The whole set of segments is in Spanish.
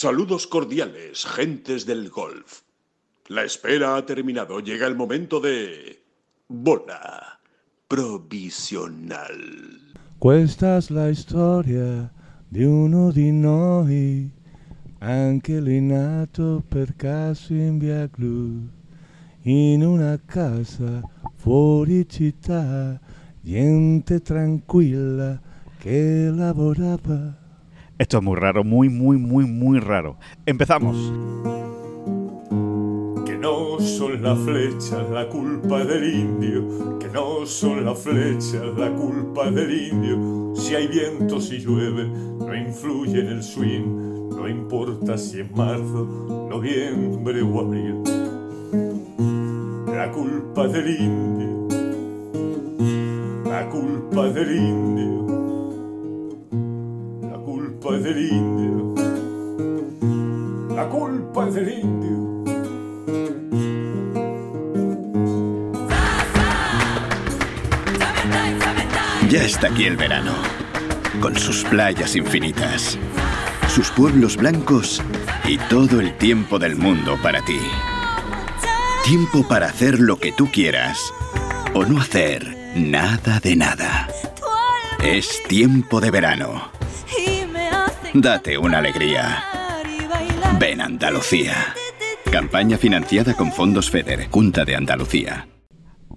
Saludos cordiales, gentes del golf. La espera ha terminado. Llega el momento de... Bola provisional. Questa è la storia di uno di noi, anche per caso in via Glu, in una casa fuori città, gente tranquilla che lavorava. Esto es muy raro, muy, muy, muy, muy raro. Empezamos. Que no son las flechas la culpa del indio, que no son las flechas la culpa del indio. Si hay viento, si llueve, no influye en el swing, no importa si es marzo, noviembre o abril. La culpa del indio, la culpa del indio, culpa del indio, la culpa del indio. Ya está aquí el verano, con sus playas infinitas, sus pueblos blancos y todo el tiempo del mundo para ti. Tiempo para hacer lo que tú quieras o no hacer nada de nada. Es tiempo de verano. Date una alegría. Ven Andalucía. Campaña financiada con fondos FEDER, Junta de Andalucía.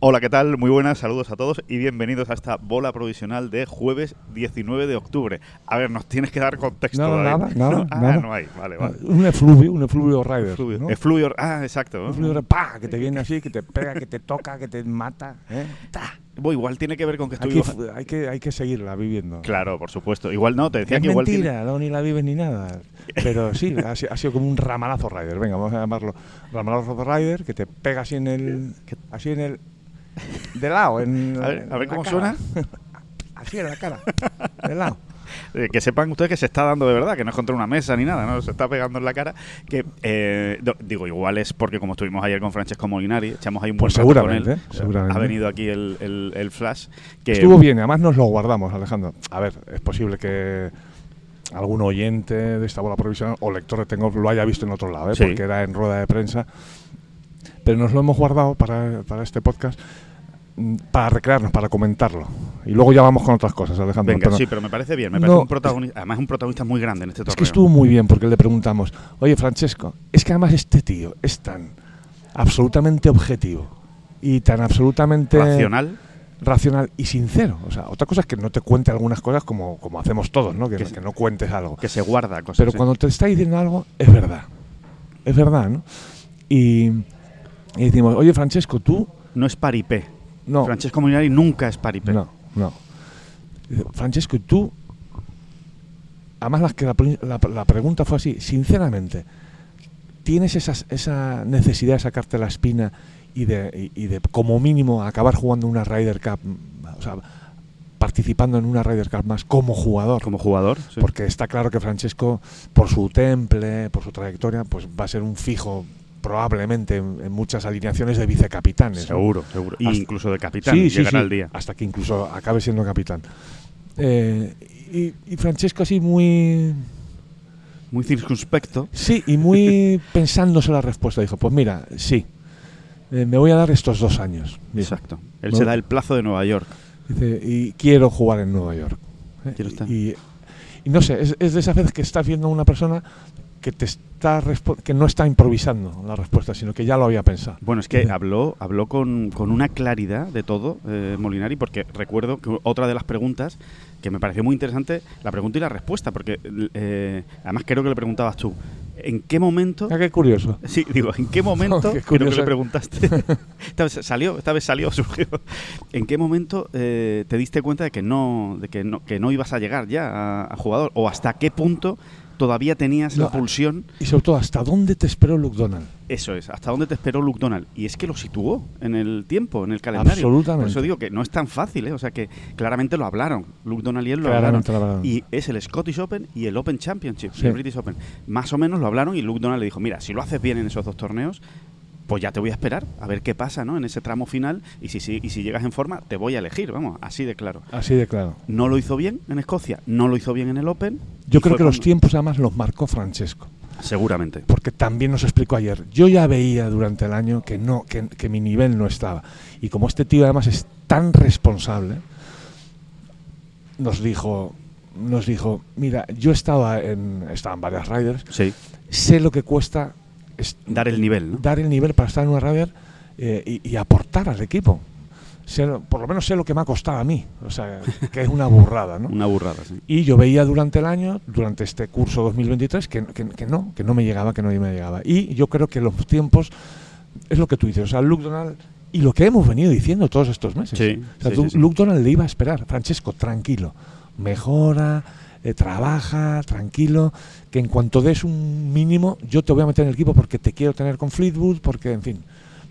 Hola, ¿qué tal? Muy buenas, saludos a todos y bienvenidos a esta bola provisional de jueves 19 de octubre. A ver, nos tienes que dar contexto. No, nada, nada, ¿No? Ah, nada. no hay, vale, vale. Un efluvio, un efluvio rider. Efluvio. ¿no? Efluvio- ah, exacto. Un efluvio pa, que te viene así, que te pega, que te toca, que te mata. ¿eh? Ta. Bueno, igual tiene que ver con que Hay, que, hay, que, hay que seguirla viviendo. Claro, por supuesto. Igual no, te decía es que igual tiene- mentira, no, ni la vives ni nada. Pero sí, ha, si- ha sido como un ramalazo rider. Venga, vamos a llamarlo ramalazo rider, que te pega así en el. Así en el. De lado, en. A ver, a ver cómo cara. suena. Así en la cara. De lado. Eh, que sepan ustedes que se está dando de verdad, que no es contra una mesa ni nada, no se está pegando en la cara. Que eh, digo, igual es porque como estuvimos ayer con Francesco Molinari, echamos ahí un buen Pues rato con él. seguramente. Ha venido aquí el, el- el flash. Que, Estuvo bien, además nos lo guardamos, Alejandro. A ver, es posible que algún oyente de esta bola provisional o lector de Tengo lo haya visto en otro lado, ¿eh? Sí. porque era en rueda de prensa. Pero nos lo hemos guardado para, para este podcast para recrearnos, para comentarlo. Y luego ya vamos con otras cosas, Alejandro. Venga, pero sí, pero me parece bien. Me parece No, un protagonista, además un protagonista muy grande en este es torneo. que estuvo muy bien porque le preguntamos, oye Francesco, es que además este tío es tan absolutamente objetivo y tan absolutamente racional. racional y sincero. O sea, otra cosa es que no te cuente algunas cosas como, como hacemos todos, ¿no? Que, Que que, se- no cuentes algo. que se guarda cosas. Pero sí. cuando te está diciendo algo, es verdad. Es verdad, ¿no? Y, y decimos, oye, Francesco, tú. no es paripé. No, Francesco Molinari nunca es paripé. no, no. Dice, Francesco, tú. Además, la, que la, la- la pregunta fue así, sinceramente, ¿tienes esas- esa necesidad de sacarte la espina y de, y, y de, como mínimo, acabar jugando una Ryder Cup? O sea, participando en una Ryder Cup más como jugador. Como jugador. sí. Porque está claro que Francesco, por su temple, por su trayectoria, pues va a ser un fijo probablemente en, en muchas alineaciones de vicecapitanes. ¿no? Seguro, seguro. Hasta- incluso de capitán. Sí, llegará sí, el día. Hasta que incluso acabe siendo capitán. Eh, y, y Francesco así muy... Muy circunspecto. Sí, y muy pensándose la respuesta. Dijo, pues mira, sí, eh, me voy a dar estos dos años. Exacto. Él No. se da el plazo de Nueva York. Dice, y quiero jugar en Nueva York. ¿eh? Quiero estar. Y, y no sé, es, es de esas veces que estás viendo a una persona que te está que no está improvisando la respuesta, sino que ya lo había pensado. Bueno, es que habló, habló con, con una claridad de todo, eh, Molinari, porque recuerdo que otra de las preguntas que me pareció muy interesante, la pregunta y la respuesta, porque eh, además creo que le preguntabas tú, ¿en qué momento... Ah, qué curioso. Sí, digo, ¿en qué momento? Qué creo que curioso. le preguntaste. esta vez salió, esta vez salió, surgió. ¿En qué momento eh, te diste cuenta de que no, de que no, que no ibas a llegar ya a, a jugador? ¿O hasta qué punto todavía tenías No, la pulsión? Y sobre todo, ¿hasta dónde te esperó Luke Donald? Eso es, ¿hasta dónde te esperó Luke Donald? Y es que lo situó en el tiempo, en el calendario. Absolutamente. Por eso digo que no es tan fácil, ¿eh? O sea que claramente lo hablaron. Luke Donald y él lo Claramente hablaron. Y es el Scottish Open y el Open Championship, Sí. el British Open. Más o menos lo hablaron y Luke Donald le dijo, mira, si lo haces bien en esos dos torneos, pues ya te voy a esperar a ver qué pasa, ¿no? En ese tramo final y si, si, y si llegas en forma, te voy a elegir, vamos, así de claro. Así de claro. No lo hizo bien en Escocia, no lo hizo bien en el Open. Yo creo que los tiempos además los marcó Francesco. Seguramente. Porque también nos explicó ayer. Yo ya veía durante el año que no, que, que mi nivel no estaba. Y como este tío además es tan responsable, nos dijo, nos dijo, mira, yo estaba en, estaba en varias riders, Sí. sé lo que cuesta es- Dar el nivel, ¿no? dar el nivel para estar en una rider eh, y, y aportar al equipo. Lo- por lo menos sé lo que me ha costado a mí, o sea, que es una burrada, ¿no? Una burrada, sí. Y yo veía durante el año, durante este curso 2023, que, que- que no, que no me llegaba, que no me llegaba. Y yo creo que los tiempos, es lo que tú dices, o sea, Luke Donald, y lo que hemos venido diciendo todos estos meses. Sí, o sea, sí. Luke Donald le iba a esperar, Francesco, tranquilo, mejora, eh, trabaja, tranquilo, que en cuanto des un mínimo, yo te voy a meter en el equipo porque te quiero tener con Fleetwood, porque, en fin.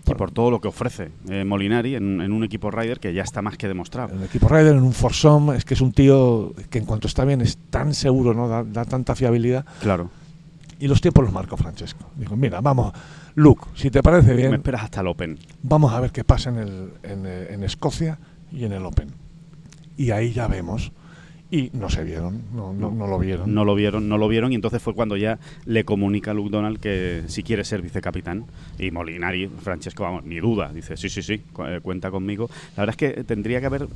Y por todo lo que ofrece eh, Molinari en, en un equipo Ryder que ya está más que demostrado. El equipo Ryder en un Forsome es que es un tío que en cuanto está bien es tan seguro, ¿no? Da, da tanta fiabilidad. Claro. Y los tiempos los marcó Francesco. Dijo, mira, vamos, Luke, si te parece Me bien, esperas hasta el Open. vamos a ver qué pasa en, el, en, eh, en Escocia y en el Open. Y ahí ya vemos. Y no se vieron, no, no, no lo vieron. No lo vieron, no lo vieron y entonces fue cuando ya le comunica a Luke Donald que si quiere ser vicecapitán y Molinari, Francesco, vamos, ni duda, dice sí, sí, sí, eh, cuenta conmigo. La verdad es que tendría que haber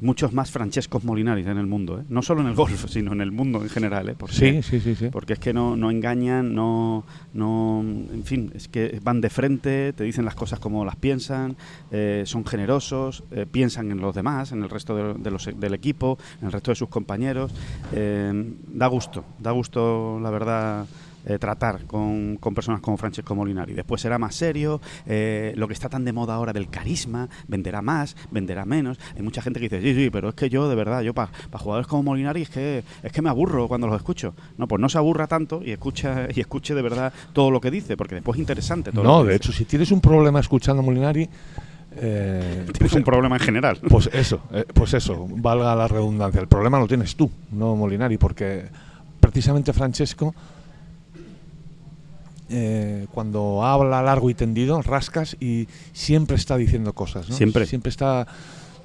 muchos más Francescos Molinaris en el mundo, ¿eh? no solo en el golf, sino en el mundo en general, ¿eh? Porque, Sí, sí, sí, sí. porque es que no, no engañan, no, no, en fin, es que van de frente, te dicen las cosas como las piensan, eh, son generosos, eh, piensan en los demás, en el resto de, de los- del equipo, en el resto de sus compañeros. Eh, da gusto, da gusto, la verdad. Eh, tratar con, con personas como Francesco Molinari. Después será más serio, eh, lo que está tan de moda ahora del carisma, venderá más, venderá menos. Hay mucha gente que dice, sí, sí, pero es que yo, de verdad, yo para jugadores como Molinari es que, es que me aburro cuando los escucho. No, pues no se aburra tanto y escucha y escuche de verdad todo lo que dice, porque después es interesante todo lo No, que de dice. hecho, si tienes un problema escuchando a Molinari, eh, Tienes un problema en general. Pues eso, eh, pues eso, valga la redundancia. El problema lo tienes tú, no Molinari, porque precisamente Francesco, eh, cuando habla largo y tendido, rascas y siempre está diciendo cosas, ¿no? Siempre. Siempre está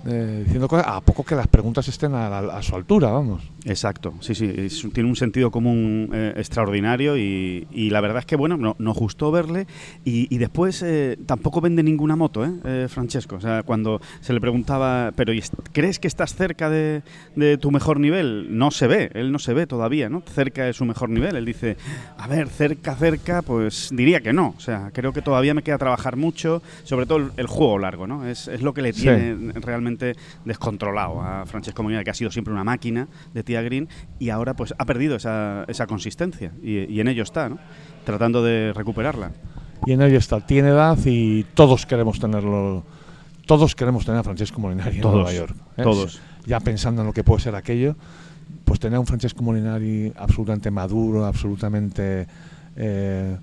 eh, diciendo cosas, a poco que las preguntas estén a, su altura, vamos. Exacto, sí, sí, es tiene un sentido común eh, extraordinario y, y la verdad es que, bueno, no- nos gustó verle y, y después eh, tampoco vende ninguna moto, ¿eh, eh, Francesco? O sea, cuando se le preguntaba, pero ¿y est- ¿crees que estás cerca de, de tu mejor nivel? No se ve, él no se ve todavía, ¿no? Cerca de su mejor nivel. Él dice, a ver, cerca, cerca, pues diría que no. O sea, creo que todavía me queda trabajar mucho, sobre todo el, el juego largo, ¿no? Es, es lo que le Sí. tiene descontrolado a Francesco Molina, que ha sido siempre una máquina de tía Green y ahora pues ha perdido esa, esa consistencia y, y en ello está, ¿no? Tratando de recuperarla. Y en ello está, tiene edad y todos queremos tenerlo, todos queremos tener a Francesco Molinari en Todos, Nueva York. ¿eh? todos. Ya pensando en lo que puede ser aquello, pues tener a un Francesco Molinari absolutamente maduro, absolutamente eh,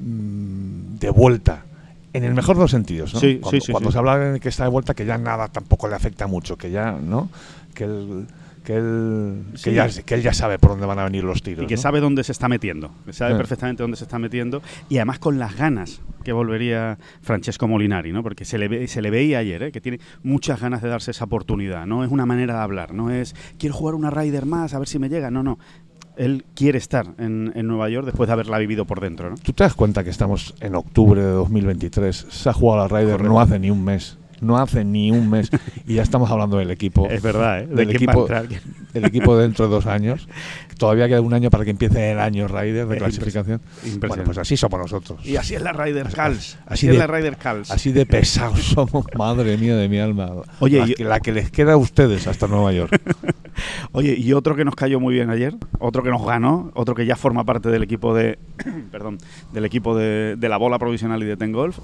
mm, de vuelta. En el mejor de los sentidos, ¿no? Sí, cuando sí, sí, cuando se habla de que está de vuelta, que ya nada tampoco le afecta mucho, que ya, ¿no? Que él, que él, que ya, que él ya sabe por dónde van a venir los tiros. Y que ¿no? sabe dónde se está metiendo, que sabe perfectamente dónde se está metiendo y además con las ganas que volvería Francesco Molinari, ¿no? Porque se le, ve, se le veía ayer, ¿eh? que tiene muchas ganas de darse esa oportunidad, no es una manera de hablar, no es quiero jugar una Ryder más a ver si me llega, no, no. Él quiere estar en, en Nueva York después de haberla vivido por dentro, ¿no? ¿Tú te das cuenta que estamos en octubre de 2023? Se ha jugado la Ryder Correcto. no hace ni un mes. No hace ni un mes. y ya estamos hablando del equipo. Es verdad, ¿eh? ¿De Del quién va a equipo, del equipo dentro de dos años. Todavía queda un año para que empiece el año Ryder de Es clasificación. impresionante. Bueno, pues así somos nosotros. Y así es la Ryder Cals. Así, así es la Ryder Cals. Así de pesados somos, madre mía de mi alma. Oye, la que les queda a ustedes hasta Nueva York. Oye, y otro que nos cayó muy bien ayer, otro que nos ganó, otro que ya forma parte del equipo de, perdón, del equipo de, de la bola provisional y de Ten Golf,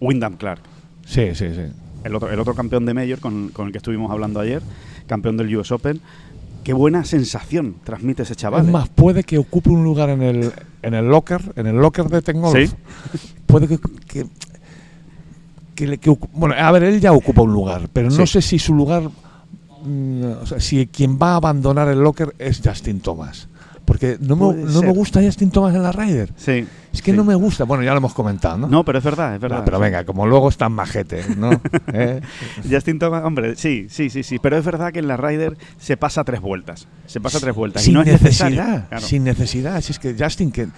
Wyndham Clark. Sí, sí, sí. El otro, el otro campeón de Major con, con el que estuvimos hablando ayer, campeón del US Open. Qué buena sensación transmite ese chaval. Es ¿eh? más, puede que ocupe un lugar en el, en el locker, en el locker de Tengolf. Sí. Puede que, que, que bueno, a ver, él ya ocupa un lugar, pero no Sí. sé si su lugar, o sea, si quien va a abandonar el locker es Justin Thomas, Porque no, me, no me gusta Justin Thomas en la Ryder. Sí. Es que sí. no me gusta. Bueno, ya lo hemos comentado, ¿no? No, pero es verdad, es verdad. No, pero Sí. venga, como luego están majete, ¿no? ¿Eh? Justin Thomas, hombre, sí, sí, sí, sí. Pero es verdad que en la Ryder se pasa tres vueltas. Se pasa tres vueltas. Sin y no es necesidad. necesario. Claro. Sin necesidad. Si es que Justin, que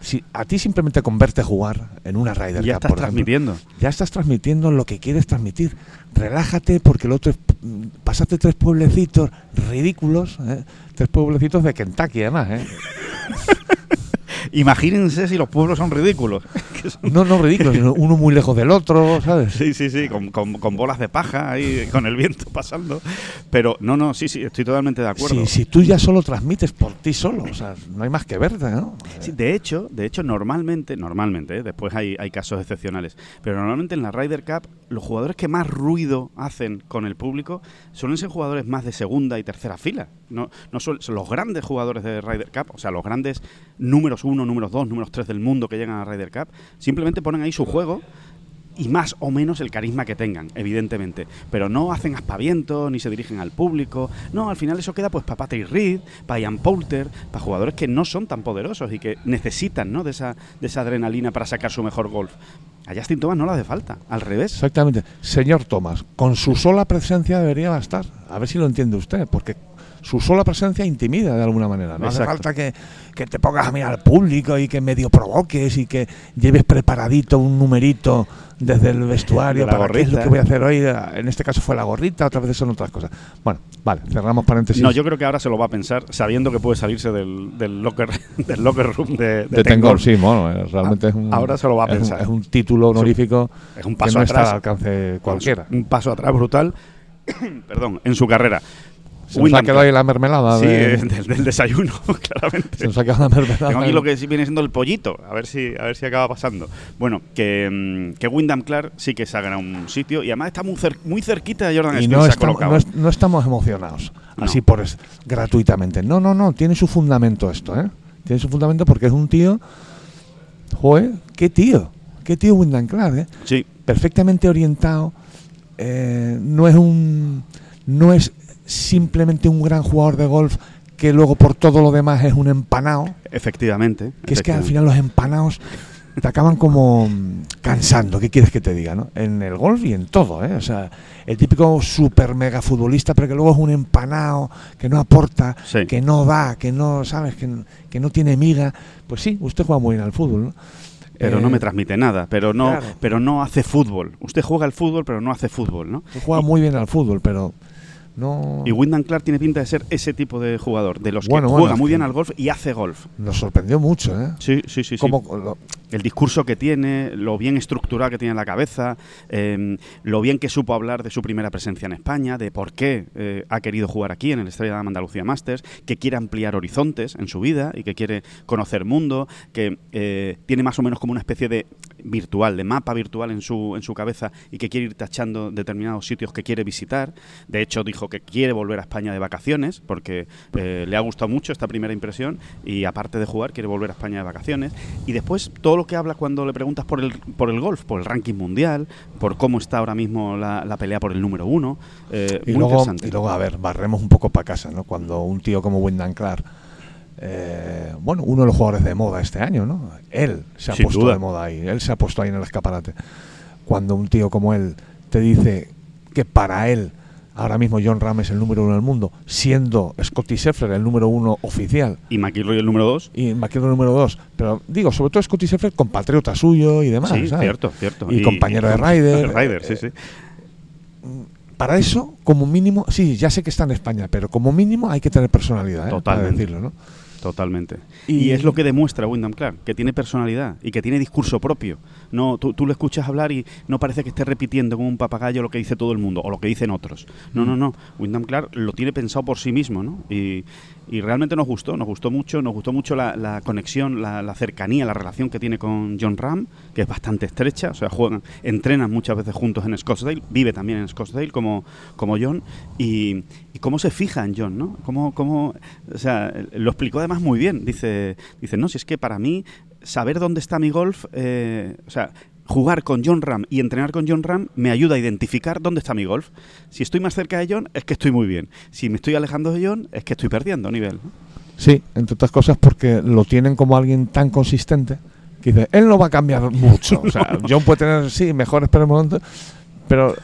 si a ti simplemente con verte jugar en una Ryder ya Cup, estás por ejemplo, transmitiendo. ya estás transmitiendo lo que quieres transmitir. Relájate porque el otro es, mm, pasaste tres pueblecitos ridículos, ¿eh? tres pueblecitos de Kentucky además, ¿eh? Imagínense si los pueblos son ridículos. Son- No, no ridículos, sino uno muy lejos del otro, ¿sabes? Sí, sí, sí, con, con- con bolas de paja ahí, con el viento pasando. Pero no, no, sí, sí, estoy totalmente de acuerdo. Si, si tú ya solo transmites por ti solo, o sea, no hay más que verte, ¿no? Sí, de hecho, de hecho, normalmente, normalmente, ¿eh? después hay, hay casos excepcionales, pero normalmente en la Ryder Cup los jugadores que más ruido hacen con el público suelen ser jugadores más de segunda y tercera fila. No, no suel- son los grandes jugadores de Ryder Cup, o sea, los grandes números uno, números dos, números tres del mundo que llegan a Ryder Cup, simplemente ponen ahí su juego y más o menos el carisma que tengan, evidentemente. Pero no hacen aspavientos, ni se dirigen al público. No, al final eso queda pues para Patrick Reed, para Ian Poulter, para jugadores que no son tan poderosos y que necesitan ¿no? de, esa, de esa adrenalina para sacar su mejor golf. A Justin Thomas no le hace falta, al revés. Exactamente. Señor Tomás, con su sola presencia debería bastar. A ver si lo entiende usted, porque su sola presencia intimida de alguna manera. No hace falta que, que te pongas a mirar al público y que medio provoques y que lleves preparadito un numerito desde el vestuario para qué es lo gorrita. que voy a hacer hoy. En este caso fue la gorrita, otras veces son otras cosas. Bueno, vale, cerramos paréntesis. No, yo creo que ahora se lo va a pensar, sabiendo que puede salirse del, del locker, del locker room de, de, de Ten Tengol, Golf. sí, bueno, eh, realmente es un. Ahora se lo va a es un- pensar. Es un, título honorífico es un que paso no está atrás. al alcance cualquiera. Un paso atrás brutal, perdón, en su carrera. Se nos ha quedado ahí la mermelada. Sí, de- del, del desayuno, claramente. se nos ha quedado la mermelada. Tengo aquí lo que sí viene siendo el pollito, a ver si, a ver si acaba pasando. Bueno, que, mm, que Wyndham Clark sí que se ha ganado un sitio y además está muy, cer- muy cerquita de Jordan y no se estamos, no, es- no estamos emocionados No. así por es- gratuitamente no no no tiene su fundamento esto ¿eh? tiene su fundamento porque es un tío joder qué tío qué tío Wyndham Clark ¿eh? Sí, perfectamente orientado eh, no es un no es simplemente un gran jugador de golf que luego por todo lo demás es un empanado efectivamente. que es que al final los empanados te acaban como mm, cansando, ¿qué quieres que te diga? ¿no? En el golf y en todo, ¿eh? O sea, el típico super mega futbolista, pero que luego es un empanado, que no aporta, Sí. que no da, que no, ¿sabes? Que, que no tiene miga. Pues sí, usted juega muy bien al fútbol, ¿no? Pero Eh, no me transmite nada, pero no, claro. pero no hace fútbol. Usted juega al fútbol, pero no hace fútbol, ¿no? Juega Y- muy bien al fútbol, pero no... Y Wyndham Clark tiene pinta de ser ese tipo de jugador, de los que Bueno, juega muy bien al golf y hace golf. Nos sorprendió mucho, ¿eh? Sí, sí, sí. sí. Como lo- el discurso que tiene, lo bien estructurado que tiene en la cabeza, eh, lo bien que supo hablar de su primera presencia en España, de por qué eh, ha querido jugar aquí en el Estrella de Andalucía Masters, que quiere ampliar horizontes en su vida y que quiere conocer mundo, que eh, tiene más o menos como una especie de virtual, de mapa virtual en su, en su cabeza y que quiere ir tachando determinados sitios que quiere visitar. De hecho, dijo que quiere volver a España de vacaciones porque eh, le ha gustado mucho esta primera impresión y aparte de jugar, quiere volver a España de vacaciones. Y después todo lo que habla cuando le preguntas por el, por el golf, por el ranking mundial, por cómo está ahora mismo la, la pelea por el número uno. eh, Y muy luego, interesante. y luego, a ver, barremos un poco para casa, ¿no? Cuando un tío como Wyndham Clark, eh, bueno, uno de los jugadores de moda este año, ¿no? Él se ha Sin puesto duda. de moda ahí, él se ha puesto ahí en el escaparate. Cuando un tío como él te dice que para él ahora mismo John Ram es el número uno del mundo, siendo Scotty Scheffler el número uno oficial Y McIlroy el número dos. y McIlroy el número dos, pero digo, sobre todo Scotty Scheffler compatriota suyo y demás, sí, ¿sabes? cierto, cierto. Y, compañero de Ryder. Ryder, sí, eh, sí. para eso, como mínimo, sí, ya sé que está en España, pero como mínimo hay que tener personalidad, ¿eh? para Totalmente. decirlo, ¿no? Totalmente. Y- Y, es lo que demuestra Wyndham Clark, que tiene personalidad y que tiene discurso propio. No, tú, tú lo escuchas hablar y no parece que esté repitiendo como un papagayo lo que dice todo el mundo o lo que dicen otros. No, no, no. Wyndham Clark lo tiene pensado por sí mismo, ¿no? Y, y realmente nos gustó, nos gustó mucho, nos gustó mucho la, la conexión, la, la cercanía, la relación que tiene con John Ram, que es bastante estrecha, o sea, juegan, entrenan muchas veces juntos en Scottsdale, vive también en Scottsdale como, como John, y, cómo se fija en John, ¿no? Cómo, cómo, o sea, lo explicó además muy bien, dice, dice, no, si es que para mí saber dónde está mi golf, eh, o sea, jugar con John Ram y entrenar con John Ram me ayuda a identificar dónde está mi golf. Si estoy más cerca de John, es que estoy muy bien. Si me estoy alejando de John, es que estoy perdiendo nivel. ¿no? Sí, entre otras cosas porque lo tienen como alguien tan consistente que dice, él no va a cambiar mucho. O sea, John puede tener, sí, mejores pero momentos, pero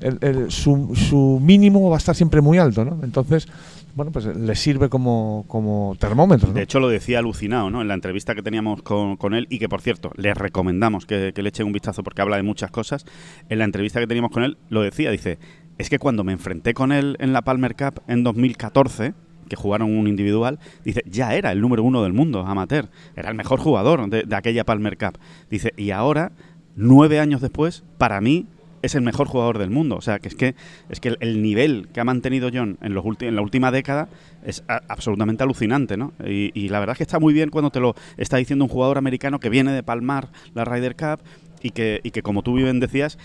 el- el- su, su mínimo va a estar siempre muy alto, ¿no? Entonces, bueno, pues le sirve como, como termómetro, ¿no? De hecho, lo decía alucinado, ¿no? En la entrevista que teníamos con, con él y que, por cierto, les recomendamos que, que le echen un vistazo porque habla de muchas cosas. En la entrevista que teníamos con él, lo decía, dice, es que cuando me enfrenté con él en la Palmer Cup en 2014, que jugaron un individual, dice, ya era el número uno del mundo, amateur. Era el mejor jugador de, de aquella Palmer Cup. Dice, y ahora, nueve años después, para mí es el mejor jugador del mundo. O sea, que es que es que el, el nivel que ha mantenido John en, los en la última década es absolutamente alucinante, ¿no? Y, y la verdad es que está muy bien cuando te lo está diciendo un jugador americano que viene de palmar la Ryder Cup y que, y que como tú bien decías,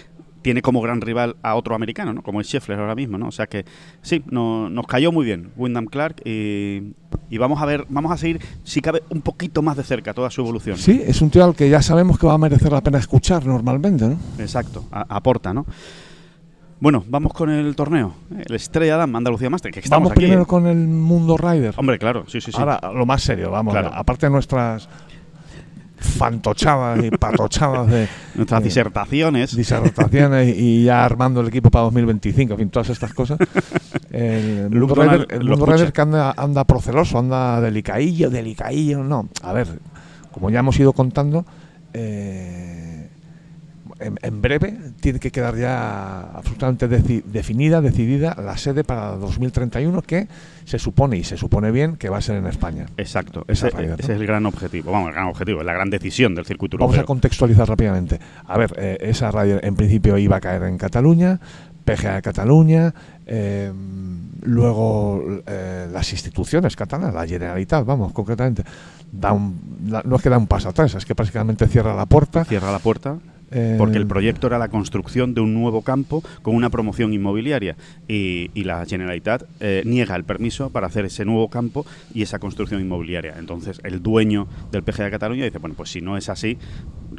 tiene como gran rival a otro americano, ¿no? Como es Scheffler ahora mismo, ¿no? O sea que sí, no- nos cayó muy bien Wyndham Clark y, y vamos a ver, vamos a seguir, si cabe, un poquito más de cerca toda su evolución. Sí, es un tío al que ya sabemos que va a merecer la pena escuchar normalmente, ¿no? Exacto, a- aporta, ¿no? Bueno, vamos con el torneo. El Estrella Damm Andalucía Master, que estamos Vamos aquí. primero ¿eh? con el mundo rider. Hombre, claro, sí, sí, sí. Ahora, lo más serio, vamos, Claro. aparte de nuestras fantochadas y patochadas de Nuestras eh, disertaciones. disertaciones y ya armando el equipo para 2025, en fin, todas estas cosas. El mundo rider, el rider que anda, anda proceloso, anda delicaillo, delicaillo, no. A ver, como ya hemos ido contando, eh, en, en breve tiene que quedar ya absolutamente deci- definida, decidida la sede para 2031, que se supone, y se supone bien, que va a ser en España. Exacto, Esa ese, ¿no? ese es el gran objetivo. Vamos, el gran objetivo, la gran decisión del circuito Vamos a europeo. contextualizar rápidamente. A ver, eh, esa radio en principio iba a caer en Cataluña, PGA de Cataluña, eh, luego eh, las instituciones catalanas, la Generalitat, vamos, concretamente, da un- la- no es que da un paso atrás, es que prácticamente cierra la puerta. Cierra la puerta. Eh, Porque el proyecto era la construcción de un nuevo campo con una promoción inmobiliaria y, y la Generalitat eh, niega el permiso para hacer ese nuevo campo y esa construcción inmobiliaria. Entonces el dueño del PGA de Cataluña dice, bueno, pues si no es así,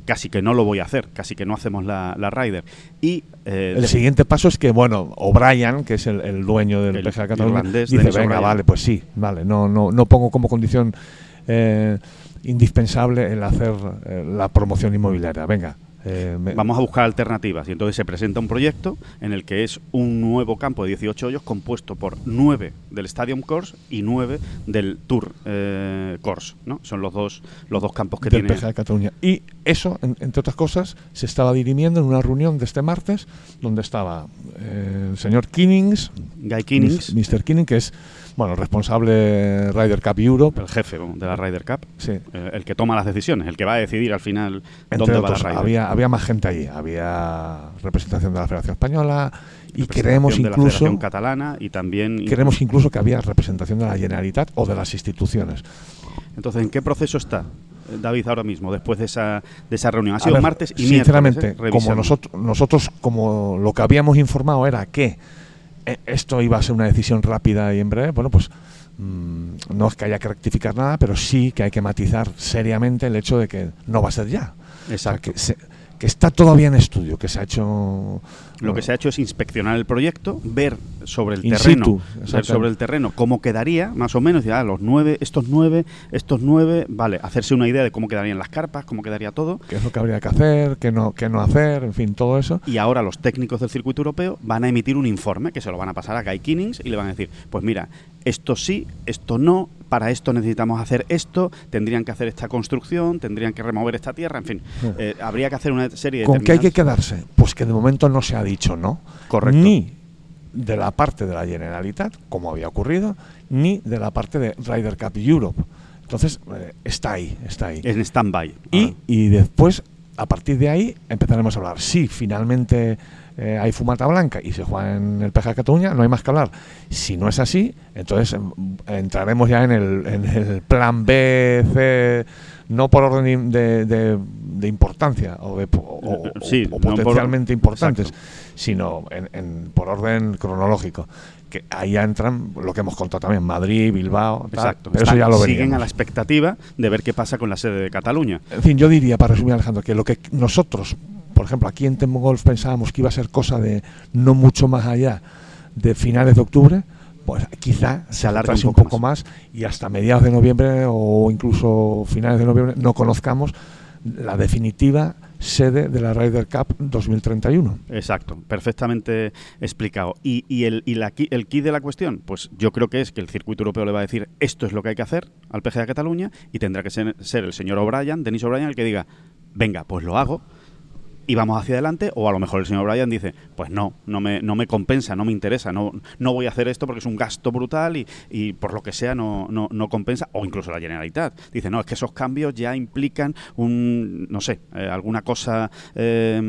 casi que no lo voy a hacer, casi que no hacemos la, la Ryder. Y eh, El siguiente paso es que, bueno, O'Brien, que es el, el dueño del El PGA de Cataluña, dice, venga, O'Brien". vale, pues sí, vale, no, no, no pongo como condición indispensable el hacer eh, la promoción inmobiliaria, venga. Eh, me- Vamos a buscar alternativas y entonces se presenta un proyecto en el que es un nuevo campo de 18 hoyos compuesto por 9 del Stadium Course y 9 del Tour eh, Course, ¿no? Son los dos los dos campos que del tiene PGA de Cataluña. Y eso, en- entre otras cosas, se estaba dirimiendo en una reunión de este martes, donde estaba eh, el señor Kinnings, Guy Kinnings, Mis- Mr. Kinning, que es bueno responsable Ryder Cup Europe. el jefe de la Ryder Cup, Sí. eh, el que toma las decisiones, el que va a decidir al final Entre dónde va la Ryder. había, había más gente allí. Había representación de la Federación Española y creemos de la incluso Federación Catalana y también creemos incluso que había representación de la Generalitat o de las instituciones. Entonces, ¿en qué proceso está eh, David ahora mismo después de esa de esa reunión? Ha sido ver, martes y sinceramente, miércoles, ¿eh? como nosotros, nosotros como lo que habíamos informado era que esto iba a ser una decisión rápida y en breve, bueno, pues mm, no es que haya que rectificar nada, pero sí que hay que matizar seriamente el hecho de que no va a ser ya. O sea, Exacto. que, se- que está todavía en estudio, que se ha hecho... Lo que se ha hecho es inspeccionar el proyecto, ver sobre el In terreno, situ, ver sobre el terreno cómo quedaría, más o menos, ya los nueve, estos nueve, estos nueve, vale, hacerse una idea de cómo quedarían las carpas, cómo quedaría todo. qué es lo que habría que hacer, qué no, qué no hacer, en fin, todo eso. Y ahora los técnicos del circuito europeo van a emitir un informe que se lo van a pasar a Guy Kinnings y le van a decir, pues mira, esto sí, esto no, para esto necesitamos hacer esto, tendrían que hacer esta construcción, tendrían que remover esta tierra, en fin, eh, habría que hacer una serie de ¿Con qué hay que quedarse? Pues que de momento no se ha dicho no. Correcto. Ni de la parte de la Generalitat, como había ocurrido, ni de la parte de Ryder Cup Europe. Entonces, eh, está ahí, está ahí. en stand-by. Y, Ah. y después, a partir de ahí, empezaremos a hablar. Si finalmente eh, hay fumata blanca y se juega en el de Cataluña, no hay más que hablar. Si no es así, entonces em, entraremos ya en el, en el plan B, C, no por orden de, de- de importancia o, de, o- Eh, sí, o no por- potencialmente importantes, exacto. sino en, en- por orden cronológico. Que ahí ya entran lo que hemos contado también, Madrid, Bilbao, tal, Exacto. pero eso ya lo siguen veríamos. a la expectativa de ver qué pasa con la sede de Cataluña. En fin, yo diría, para resumir, Alejandro, que lo que nosotros, por ejemplo, aquí en Temo Golf pensábamos que iba a ser cosa de no mucho más allá de finales de octubre, pues quizá Se alargue un un poco más. y hasta mediados de noviembre o incluso finales de noviembre no conozcamos la definitiva sede de la Ryder Cup 2031. Exacto, perfectamente explicado. ¿Y, y el, y la, el key de la cuestión? Pues yo creo que es que el circuito europeo le va a decir esto es lo que hay que hacer al PGA de Cataluña y tendrá que ser, ser el señor O'Brien, Denis O'Brien, el que diga, venga, pues lo hago y vamos hacia adelante, o a lo mejor el señor O'Brien dice, pues no, no me, no me compensa, no me interesa, no, no voy a hacer esto porque es un gasto brutal y, y por lo que sea no, no, no compensa, o incluso la Generalitat. Dice, no, es que esos cambios ya implican un, no sé, eh, alguna cosa eh,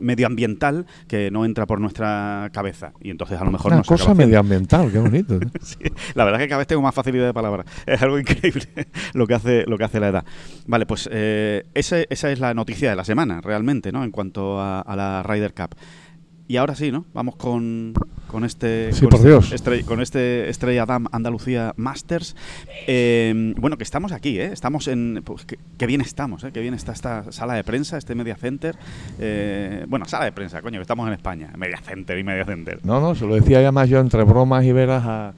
medioambiental que no entra por nuestra cabeza. Y entonces a lo mejor Una no se acaba cosa medioambiental, qué bonito. ¿eh? Sí, la verdad es que cada vez tengo más facilidad de palabra. Es algo increíble lo que hace, lo que hace la edad. Vale, pues eh, ese- esa es la noticia de la semana, realmente, ¿no? En cuanto a, a la Ryder Cup. Y ahora sí, ¿no? Vamos con, con este. Sí, con por este Dios. estre- con este Estrella Dam Andalucía Masters. Eh, bueno, que estamos aquí, ¿eh? Estamos en. Pues, que, que bien estamos, ¿eh? Que bien está esta sala de prensa, este Media Center. Eh, bueno, sala de prensa, coño, que estamos en España. Media Center y Media Center. No, no, se lo decía ya más yo entre bromas y veras a- a-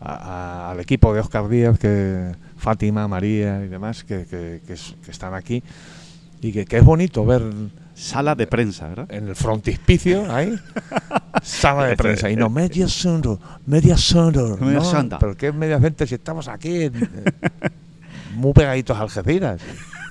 a- al equipo de Oscar Díaz, que Fátima, María y demás, que, que- que es- que están aquí. Y que, que es bonito ver Sala de prensa, ¿verdad? en el frontispicio ahí. Sala de prensa. Y no media centro media centro Media no, pero qué media centro si estamos aquí en- eh, muy pegaditos a Algeciras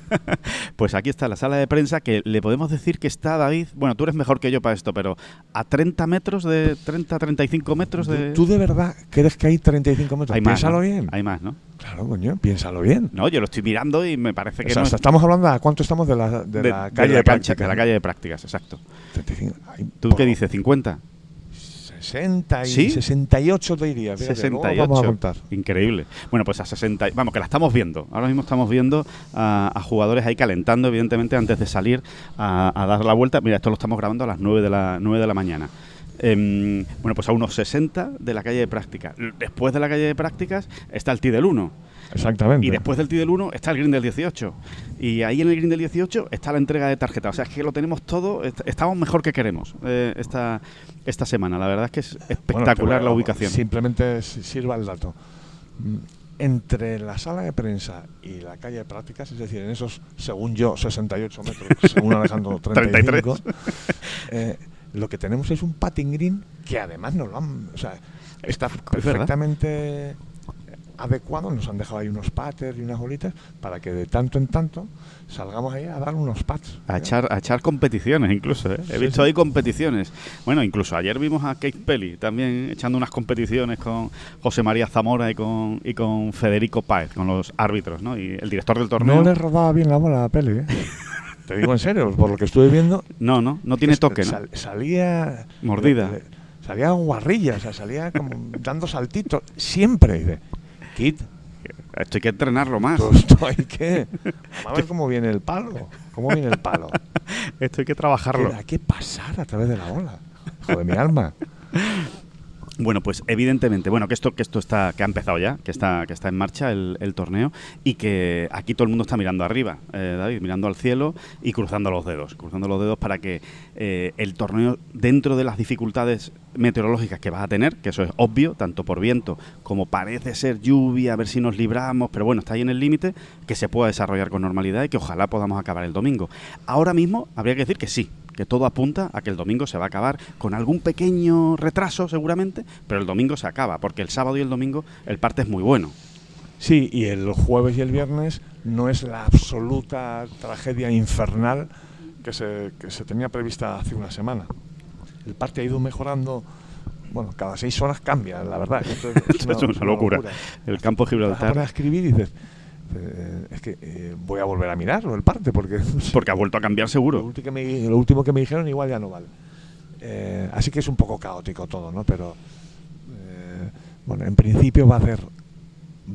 Pues aquí está la sala de prensa que le podemos decir que está, David, bueno, tú eres mejor que yo para esto, pero a 30 metros de 30, 35 metros de... ¿Tú de verdad crees que hay 35 metros? Hay más, piénsalo ¿no? bien Hay más, ¿no? claro coño piénsalo bien No, yo lo estoy mirando y me parece que O sea, no es- estamos hablando a cuánto estamos de la, de de- la de calle la de, cancha, práctica, de la ¿no? calle de prácticas, exacto. 35, hay ¿Tú por qué dices? ¿50? 60 y ¿Sí? 68 te diría fíjate, luego 68. vamos a contar Increíble. Bueno, pues a 60. Vamos, que la estamos viendo. Ahora mismo estamos viendo a, a jugadores ahí calentando, evidentemente, antes de salir a, a dar la vuelta. Mira, esto lo estamos grabando a las 9 de la, 9 de la mañana. Em, bueno, pues a unos 60 de la calle de prácticas. Después de la calle de prácticas está el T del 1. Exactamente Y después del del 1 está el Green del 18. Y ahí en el Green del 18 está la entrega de tarjeta. O sea, es que lo tenemos todo. est- Estamos mejor que queremos eh, esta, esta semana. La verdad es que es Bueno, espectacular la ubicación. Simplemente si- sirva el dato. Mm, Entre la sala de prensa y la calle de prácticas, es decir, en esos, según yo, 68 metros, según Alejandro, 35, eh, lo que tenemos es un patting green que además nos lo han. O sea, está perfectamente adecuado. Nos han dejado ahí unos paters y unas bolitas para que de tanto en tanto salgamos ahí a dar unos pats. A echar, a echar competiciones incluso, ¿eh? He Sí, visto sí. ahí competiciones. Bueno, incluso ayer vimos a Kate Pelly también echando unas competiciones con José María Zamora y con, y con Federico Páez, con los árbitros, ¿no? Y el director del torneo. No le rodaba bien la bola a la peli, ¿eh? Te digo en serio, por lo que estuve viendo, no, no, no tiene Es- toque, ¿no? sal- salía. Mordida. le- le- salía guarrilla, o sea, salía como dando saltitos. Siempre. Kit, Esto hay que entrenarlo más. todo esto hay que. Vamos a ver cómo viene el palo. ¿Cómo viene el palo? Esto hay que trabajarlo. Hay que pasar a través de la bola. Joder, mi alma. Bueno, pues evidentemente, bueno, que esto, que esto está, que ha empezado ya, que está, que está en marcha el, el torneo y que aquí todo el mundo está mirando arriba, eh, David, mirando al cielo y cruzando los dedos, cruzando los dedos para que eh, el torneo, dentro de las dificultades meteorológicas que vas a tener, que eso es obvio, tanto por viento como parece ser lluvia, a ver si nos libramos, pero bueno, está ahí en el límite, que se pueda desarrollar con normalidad y que ojalá podamos acabar el domingo. Ahora mismo habría que decir que sí, que todo apunta a que el domingo se va a acabar con algún pequeño retraso seguramente, pero el domingo se acaba, porque el sábado y el domingo el parte es muy bueno. Sí, y el jueves y el viernes no es la absoluta tragedia infernal que se, que se tenía prevista hace una semana. El parte ha ido mejorando. Bueno, cada seis horas cambia, la verdad. Esto es una locura. El campo de escribir y dices, eh, es que eh, voy a volver a mirarlo, el parte, porque porque ha vuelto a cambiar lo, seguro. último que me, lo último que me dijeron igual ya no vale. Eh, así que es un poco caótico todo, ¿no? Pero, bueno, en principio va a hacer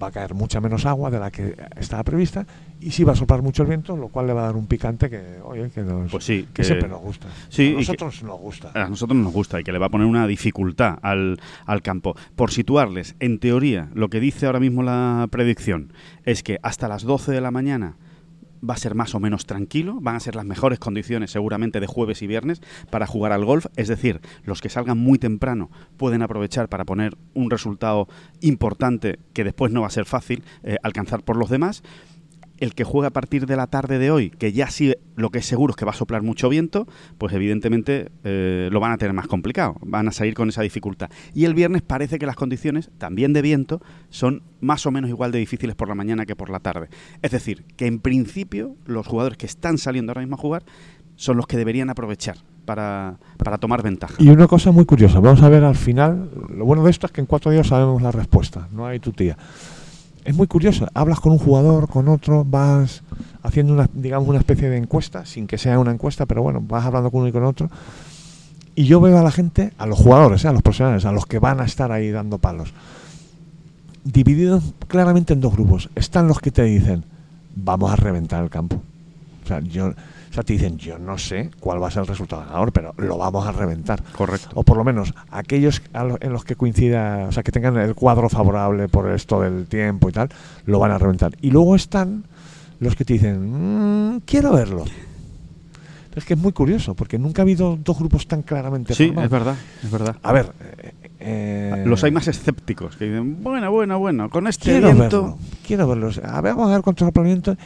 va a caer mucha menos agua de la que estaba prevista y sí va a soplar mucho el viento, lo cual le va a dar un picante que, oye, que, nos- Pues sí, que que- siempre nos gusta. Sí, a que- nosotros nos gusta. A nosotros nos gusta y que le va a poner una dificultad al, al campo. Por situarles, en teoría, lo que dice ahora mismo la predicción es que hasta las 12 de la mañana va a ser más o menos tranquilo, van a ser las mejores condiciones seguramente de jueves y viernes para jugar al golf, es decir, los que salgan muy temprano pueden aprovechar para poner un resultado importante que después no va a ser fácil eh, alcanzar por los demás el que juega a partir de la tarde de hoy, que ya sí lo que es seguro es que va a soplar mucho viento, pues evidentemente eh, lo van a tener más complicado, van a salir con esa dificultad. Y el viernes parece que las condiciones, también de viento, son más o menos igual de difíciles por la mañana que por la tarde. Es decir, que en principio los jugadores que están saliendo ahora mismo a jugar son los que deberían aprovechar para, para, tomar ventaja. Y una cosa muy curiosa, vamos a ver al final, lo bueno de esto es que en cuatro días sabemos la respuesta, no hay tu tía es muy curioso. Hablas con un jugador, con otro, vas haciendo una, digamos, una especie de encuesta, sin que sea una encuesta, pero bueno, vas hablando con uno y con otro. Y yo veo a la gente, a los jugadores, ¿eh? a los profesionales, a los que van a estar ahí dando palos, divididos claramente en dos grupos. Están los que te dicen, vamos a reventar el campo. O sea, yo, o sea, te dicen, yo no sé cuál va a ser el resultado ganador, pero lo vamos a reventar. Correcto. O por lo menos aquellos en los que coincida, o sea, que tengan el cuadro favorable por esto del tiempo y tal, lo van a reventar. Y luego están los que te dicen, mmm, quiero verlo. Es que es muy curioso, porque nunca ha habido dos grupos tan claramente Sí, es verdad, es verdad. A ver... Eh, eh, los hay más escépticos, que dicen, bueno, bueno, bueno, con este quiero viento... Verlo, quiero verlos. A ver, vamos a ver el planeamiento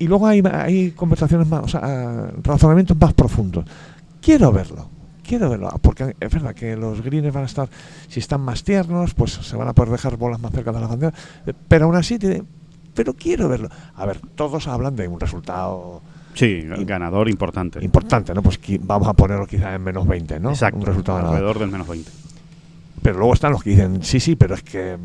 y luego hay, hay conversaciones más, o sea, razonamientos más profundos. Quiero verlo, quiero verlo, porque es verdad que los greens van a estar, si están más tiernos, pues se van a poder dejar bolas más cerca de la bandera, pero aún así, pero quiero verlo. A ver, todos hablan de un resultado... Sí, ganador importante. Importante, ¿no? Pues vamos a ponerlo quizá en menos 20, ¿no? Exacto, un resultado alrededor del menos 20. Pero luego están los que dicen, sí, sí, pero es que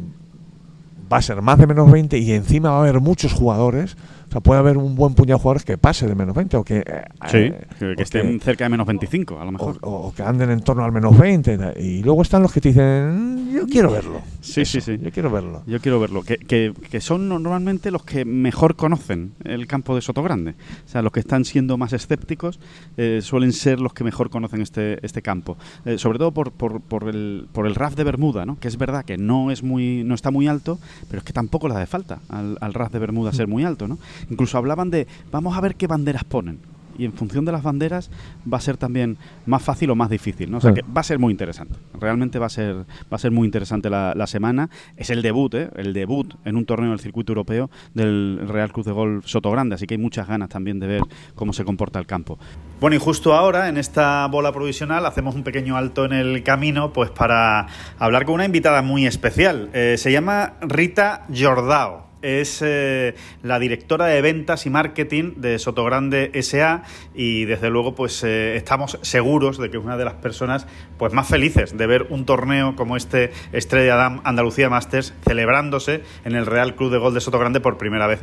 va a ser más de menos 20 y encima va a haber muchos jugadores sea, puede haber un buen puñado de jugadores que pase de menos 20 o que, eh, que, estén cerca de menos 25, a lo mejor. O, que anden en torno al menos 20. Y luego están los que te dicen, yo quiero verlo. Sí, sí, sí. Yo quiero verlo. Yo quiero verlo. Que, que, son normalmente los que mejor conocen el campo de Soto Grande. O sea, los que están siendo más escépticos eh, suelen ser los que mejor conocen este, este campo. Eh, sobre todo por, por, por, el, por el RAF de Bermuda, ¿no? que es verdad que no, es muy, no está muy alto, pero es que tampoco le hace falta al, al RAF de Bermuda ser muy alto. ¿no? Incluso hablaban de, vamos a ver qué banderas ponen. Y en función de las banderas va a ser también más fácil o más difícil, ¿no? O sea que va a ser muy interesante. Realmente va a ser, va a ser muy interesante la, semana. Es el debut, ¿eh? El debut en un torneo del circuito europeo del Real Cruz de Golf Soto Grande. Así que hay muchas ganas también de ver cómo se comporta el campo. Bueno, y justo ahora, en esta bola provisional, hacemos un pequeño alto en el camino, pues para hablar con una invitada muy especial. Eh, se llama Rita Jordao es eh, la directora de ventas y marketing de Sotogrande SA y desde luego pues eh, estamos seguros de que es una de las personas pues más felices de ver un torneo como este Estrella Damm Andalucía Masters celebrándose en el Real Club de Gol de Sotogrande por primera vez.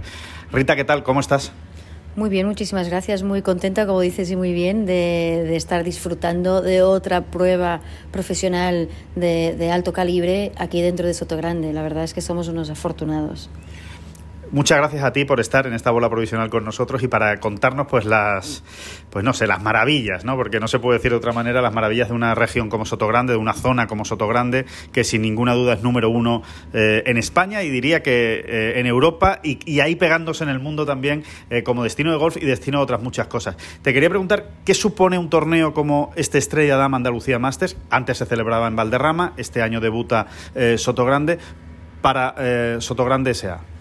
Rita, ¿qué tal? ¿Cómo estás? Muy bien, muchísimas gracias. Muy contenta, como dices, y muy bien de, estar disfrutando de otra prueba profesional de, de, alto calibre aquí dentro de Sotogrande. La verdad es que somos unos afortunados. Muchas gracias a ti por estar en esta bola provisional con nosotros y para contarnos pues las pues no sé, las maravillas, ¿no? Porque no se puede decir de otra manera las maravillas de una región como Sotogrande, de una zona como Sotogrande, que sin ninguna duda es número uno eh, en España y diría que eh, en Europa y, ahí pegándose en el mundo también eh, como destino de golf y destino de otras muchas cosas. Te quería preguntar, ¿qué supone un torneo como este Estrella Dama Andalucía Masters? Antes se celebraba en Valderrama, este año debuta Sotogrande para Sotogrande S.A.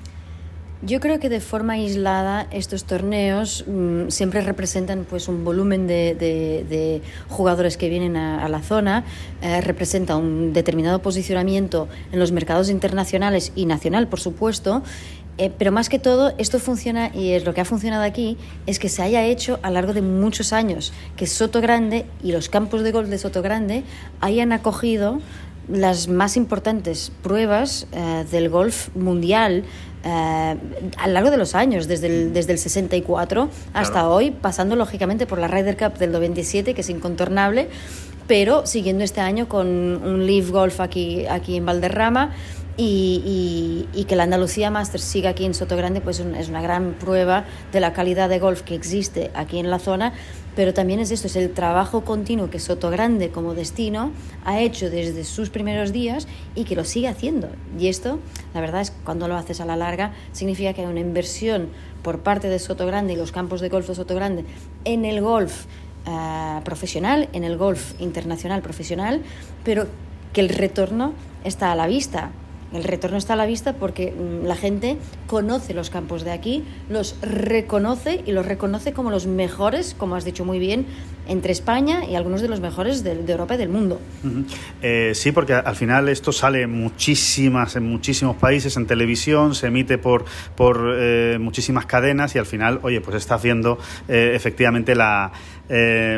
Yo creo que de forma aislada estos torneos mm, siempre representan pues un volumen de, jugadores que vienen a, la zona, eh, representa un determinado posicionamiento en los mercados internacionales y nacional, por supuesto, eh, pero más que todo, esto funciona y es lo que ha funcionado aquí es que se haya hecho a lo largo de muchos años, que Soto Grande y los campos de golf de Soto Grande hayan acogido las más importantes pruebas eh, del golf mundial eh, a lo largo de los años, desde el, desde el 64 hasta hoy, pasando lógicamente por la Ryder Cup del 97, que es incontornable, pero siguiendo este año con un Live Golf aquí, aquí en Valderrama y, que la Andalucía Masters siga aquí en Sotogrande pues es una gran prueba de la calidad de golf que existe aquí en la zona, pero también es esto, es el trabajo continuo que Sotogrande como destino ha hecho desde sus primeros días y que lo sigue haciendo. Y esto, la verdad es cuando lo haces a la larga, significa que hay una inversión por parte de Sotogrande y los campos de golf de Sotogrande en el golf eh, profesional, en el golf internacional profesional, pero que el retorno está a la vista. El retorno está a la vista porque mm, la gente conoce los campos de aquí, los reconoce y los reconoce como los mejores, como has dicho muy bien, entre España y algunos de los mejores de, Europa y del mundo. Eh, sí, porque al final esto sale muchísimas, en muchísimos países, en televisión, se emite por, por eh, muchísimas cadenas y al final, oye, pues estás viendo eh, efectivamente la,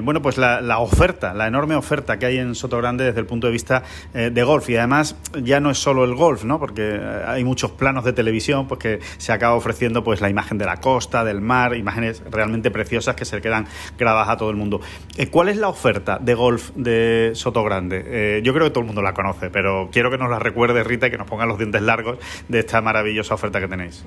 bueno, pues la, oferta, la enorme oferta que hay en Sotogrande desde el punto de vista de golf. Y además ya no es solo el golf, ¿no? Porque hay muchos planos de televisión pues, que se acaba ofreciendo pues la imagen de la costa, del mar, imágenes realmente preciosas que se quedan grabadas a todo el mundo. Eh, ¿Cuál es la oferta de golf de Sotogrande? Eh, yo creo que todo el mundo la conoce, pero quiero que nos la recuerde, Rita, y que nos pongan los dientes largos de esta maravillosa oferta que tenéis.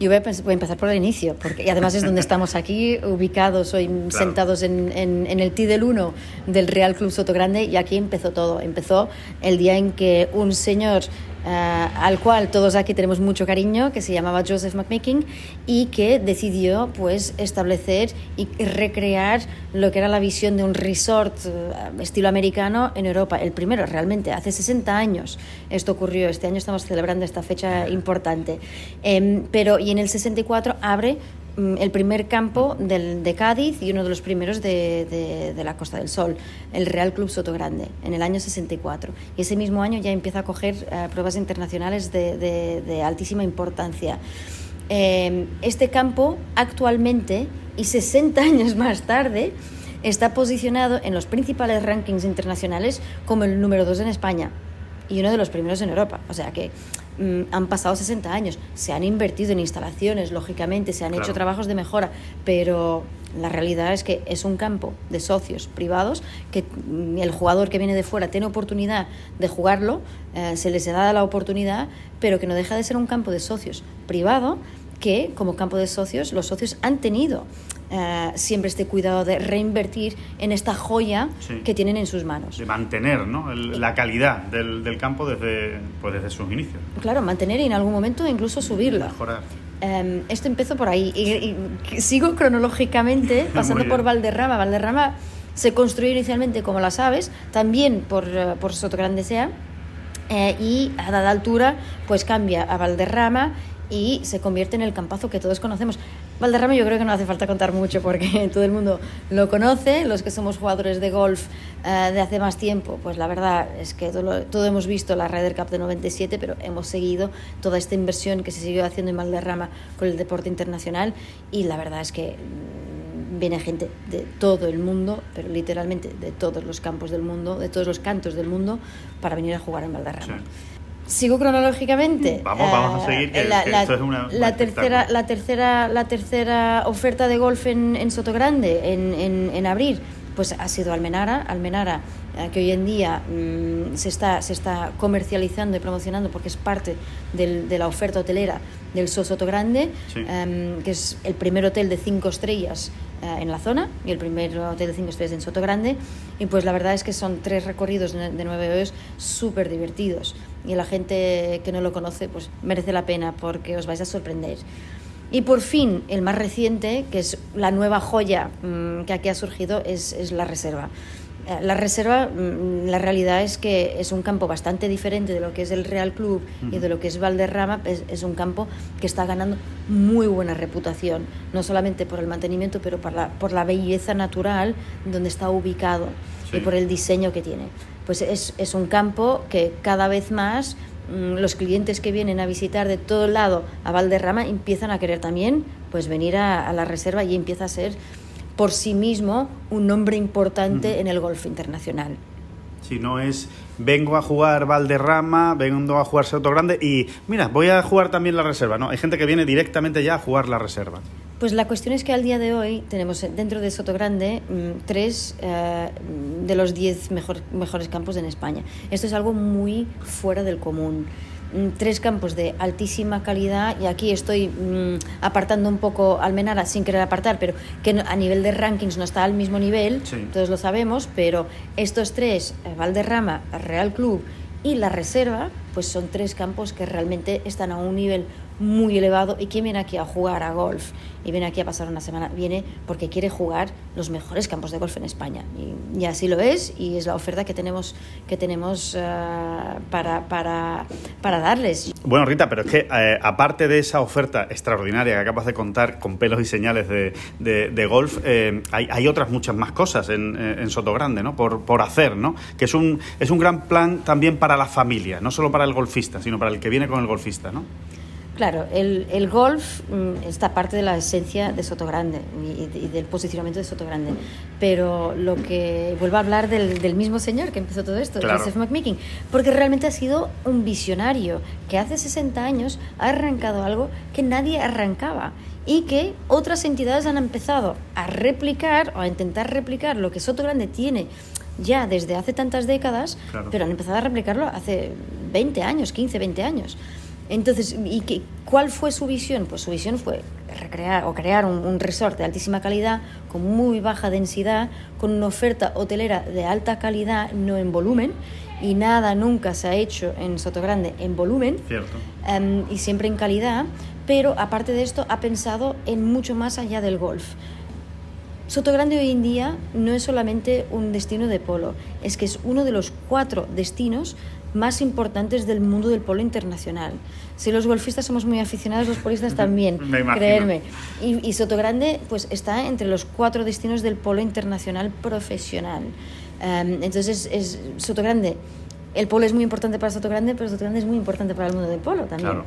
Yo voy a, empezar por el inicio, porque y además es donde estamos aquí, ubicados hoy sentados en, en, el T del 1 del Real Club Sotogrande, y aquí empezó todo. Empezó el día en que un señor eh, al cual todos aquí tenemos mucho cariño, que se llamaba Joseph McMaking y que decidió pues establecer y recrear lo que era la visión de un resort eh, estilo americano en Europa, el primero realmente, hace 60 años esto ocurrió, este año estamos celebrando esta fecha importante, em, pero y en el 64 abre el primer campo del, de Cádiz y uno de los primeros de, de, la Costa del Sol, el Real Club Sotogrande, en el año 64. Y ese mismo año ya empieza a coger eh, pruebas internacionales de, altísima importancia. Eh, este campo actualmente, y 60 años más tarde, está posicionado en los principales rankings internacionales como el número 2 en España y uno de los primeros en Europa. O sea que Mm, han pasado 60 años, se han invertido en instalaciones, lógicamente, se han hecho trabajos de mejora, pero la realidad es que es un campo de socios privados que mm, el jugador que viene de fuera tiene oportunidad de jugarlo, eh, se les da la oportunidad, pero que no deja de ser un campo de socios privado que como campo de socios los socios han tenido eh, siempre este cuidado de reinvertir en esta joya que tienen en sus manos. De mantener ¿no? la calidad del, del, campo desde, pues desde sus inicios. Claro, mantener y en algún momento incluso subirla. Mejorar. Em, esto empezó por ahí y, sigo cronológicamente pasando por Valderrama. Valderrama se construyó inicialmente, como las aves, también por, uh, por Sotograndesea eh, y a dada altura pues cambia a Valderrama y se convierte en el campazo que todos conocemos. Valderrama yo creo que no hace falta contar mucho porque todo el mundo lo conoce, los que somos jugadores de golf eh, de hace más tiempo, pues la verdad es que todo, hemos visto la Ryder Cup de 97, pero hemos seguido toda esta inversión que se siguió haciendo en Valderrama con el deporte internacional y la verdad es que mm, viene gente de todo el mundo, pero literalmente de todos los campos del mundo, de todos los cantos del mundo, para venir a jugar en Valderrama. Sigo cronológicamente. Vamos, vamos a seguir. La, tercera, la, tercera, la tercera oferta de golf en, en Sotogrande en, en, en abrir pues ha sido Almenara. Almenara, eh, que hoy en día mm, se, está, se está comercializando y promocionando porque es parte del, de la oferta hotelera del Sosoto Grande, em, que es el primer hotel de cinco estrellas eh, en la zona y el primer hotel de cinco estrellas en Soto Grande. Y pues la verdad es que son tres recorridos de nueve horas súper divertidos. Y la gente que no lo conoce, pues merece la pena porque os vais a sorprender. Y por fin, el más reciente, que es la nueva joya mm, que aquí ha surgido, es, es la reserva. Eh, la reserva, mm, la realidad es que es un campo bastante diferente de lo que es el Real Club y de lo que es Valderrama. Es, es, un campo que está ganando muy buena reputación, no solamente por el mantenimiento, pero por la, por la belleza natural donde está ubicado y por el diseño que tiene. Pues es, es un campo que cada vez más Mm, los clientes que vienen a visitar de todo lado a Valderrama empiezan a querer también pues venir a, la reserva y empieza a ser por sí mismo un nombre importante en el golf internacional. Si no es vengo a jugar Valderrama, vengo a jugar Soto Grande y mira, voy a jugar también la reserva. No, hay gente que viene directamente ya a jugar la reserva. Pues la cuestión es que al día de hoy tenemos dentro de Sotogrande mm, tres eh, de los diez mejores campos en España. Esto es algo muy fuera del común. mm, tres campos de altísima calidad y aquí estoy mm, apartando un poco Almenara sin querer apartar, pero que a nivel de rankings no está al mismo nivel, todos lo sabemos, pero estos tres, eh, Valderrama, Real Club y la Reserva, pues son tres campos que realmente están a un nivel muy elevado y quien viene aquí a jugar a golf y viene aquí a pasar una semana viene porque quiere jugar los mejores campos de golf en España y, así lo es y es la oferta que tenemos que tenemos uh, para, para, para, darles bueno Rita pero es que eh, aparte de esa oferta extraordinaria que acabas de contar con pelos y señales de, de, de golf eh, hay, hay, otras muchas más cosas en, en Sotogrande ¿no? por, por hacer ¿no? que es un, es un gran plan también para la familia no solo para el golfista sino para el que viene con el golfista ¿no? Claro, el, el, golf mm, está parte de la esencia de Sotogrande y, y, del posicionamiento de Sotogrande. Pero lo que vuelvo a hablar del, del mismo señor que empezó todo esto, Joseph McMeekin, porque realmente ha sido un visionario que hace 60 años ha arrancado algo que nadie arrancaba y que otras entidades han empezado a replicar o a intentar replicar lo que Sotogrande tiene ya desde hace tantas décadas, pero han empezado a replicarlo hace 20 años, 15, 20 años. Entonces, ¿y qué, cuál fue su visión? Pues su visión fue recrear o crear un, un, resort de altísima calidad, con muy baja densidad, con una oferta hotelera de alta calidad, no en volumen, y nada nunca se ha hecho en Sotogrande en volumen, um, y siempre en calidad, pero aparte de esto ha pensado en mucho más allá del golf. Sotogrande hoy en día no es solamente un destino de polo, es que es uno de los cuatro destinos más importantes del mundo del polo internacional. Si los golfistas somos muy aficionados, los polistas también, creerme. Y, y Sotogrande pues, está entre los cuatro destinos del polo internacional profesional. Um, entonces, es Sotogrande. El polo es muy importante para Sotogrande, pero Sotogrande es muy importante para el mundo del polo también. Claro.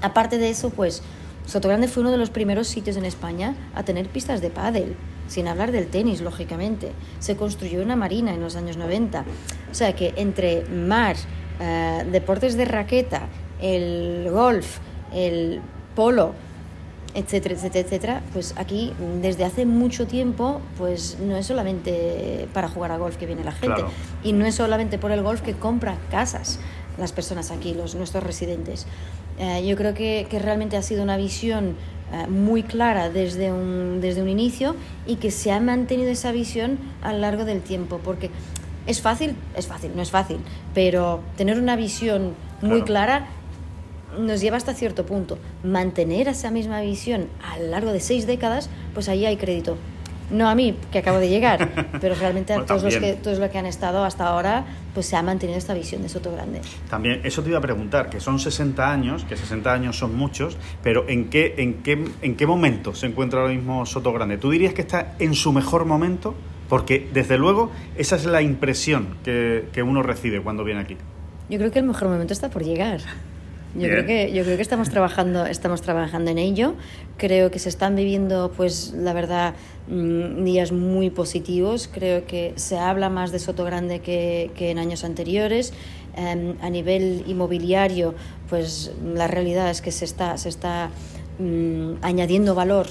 Aparte de eso, pues Sotogrande fue uno de los primeros sitios en España a tener pistas de pádel sin hablar del tenis, lógicamente. Se construyó una marina en los años 90. O sea que entre mar, uh, deportes de raqueta, el golf, el polo, etcétera, etcétera, etcétera, pues aquí desde hace mucho tiempo, pues no es solamente para jugar a golf que viene la gente. Claro. Y no es solamente por el golf que compra casas las personas aquí, los, nuestros residentes. Uh, yo creo que, que realmente ha sido una visión eh, muy clara desde un, desde un inicio y que se ha mantenido esa visión a lo largo del tiempo, porque es fácil, es fácil, no es fácil, pero tener una visión muy claro. clara nos lleva hasta cierto punto. Mantener esa misma visión a lo largo de seis décadas, pues ahí hay crédito no a mí, que acabo de llegar, pero realmente a todos, los que, todos los que han estado hasta ahora, pues se ha mantenido esta visión de Soto Grande. También, eso te iba a preguntar, que son 60 años, que 60 años son muchos, pero ¿en qué, en qué, en qué momento se encuentra ahora mismo Soto Grande? ¿Tú dirías que está en su mejor momento? Porque, desde luego, esa es la impresión que, que uno recibe cuando viene aquí. Yo creo que el mejor momento está por llegar. Yo creo que yo creo que estamos trabajando estamos trabajando en ello. Creo que se están viviendo pues la verdad mm, días muy positivos. Creo que se habla más de Soto Grande que, que en años anteriores. Um, a nivel inmobiliario, pues la realidad es que se está se está um, añadiendo valor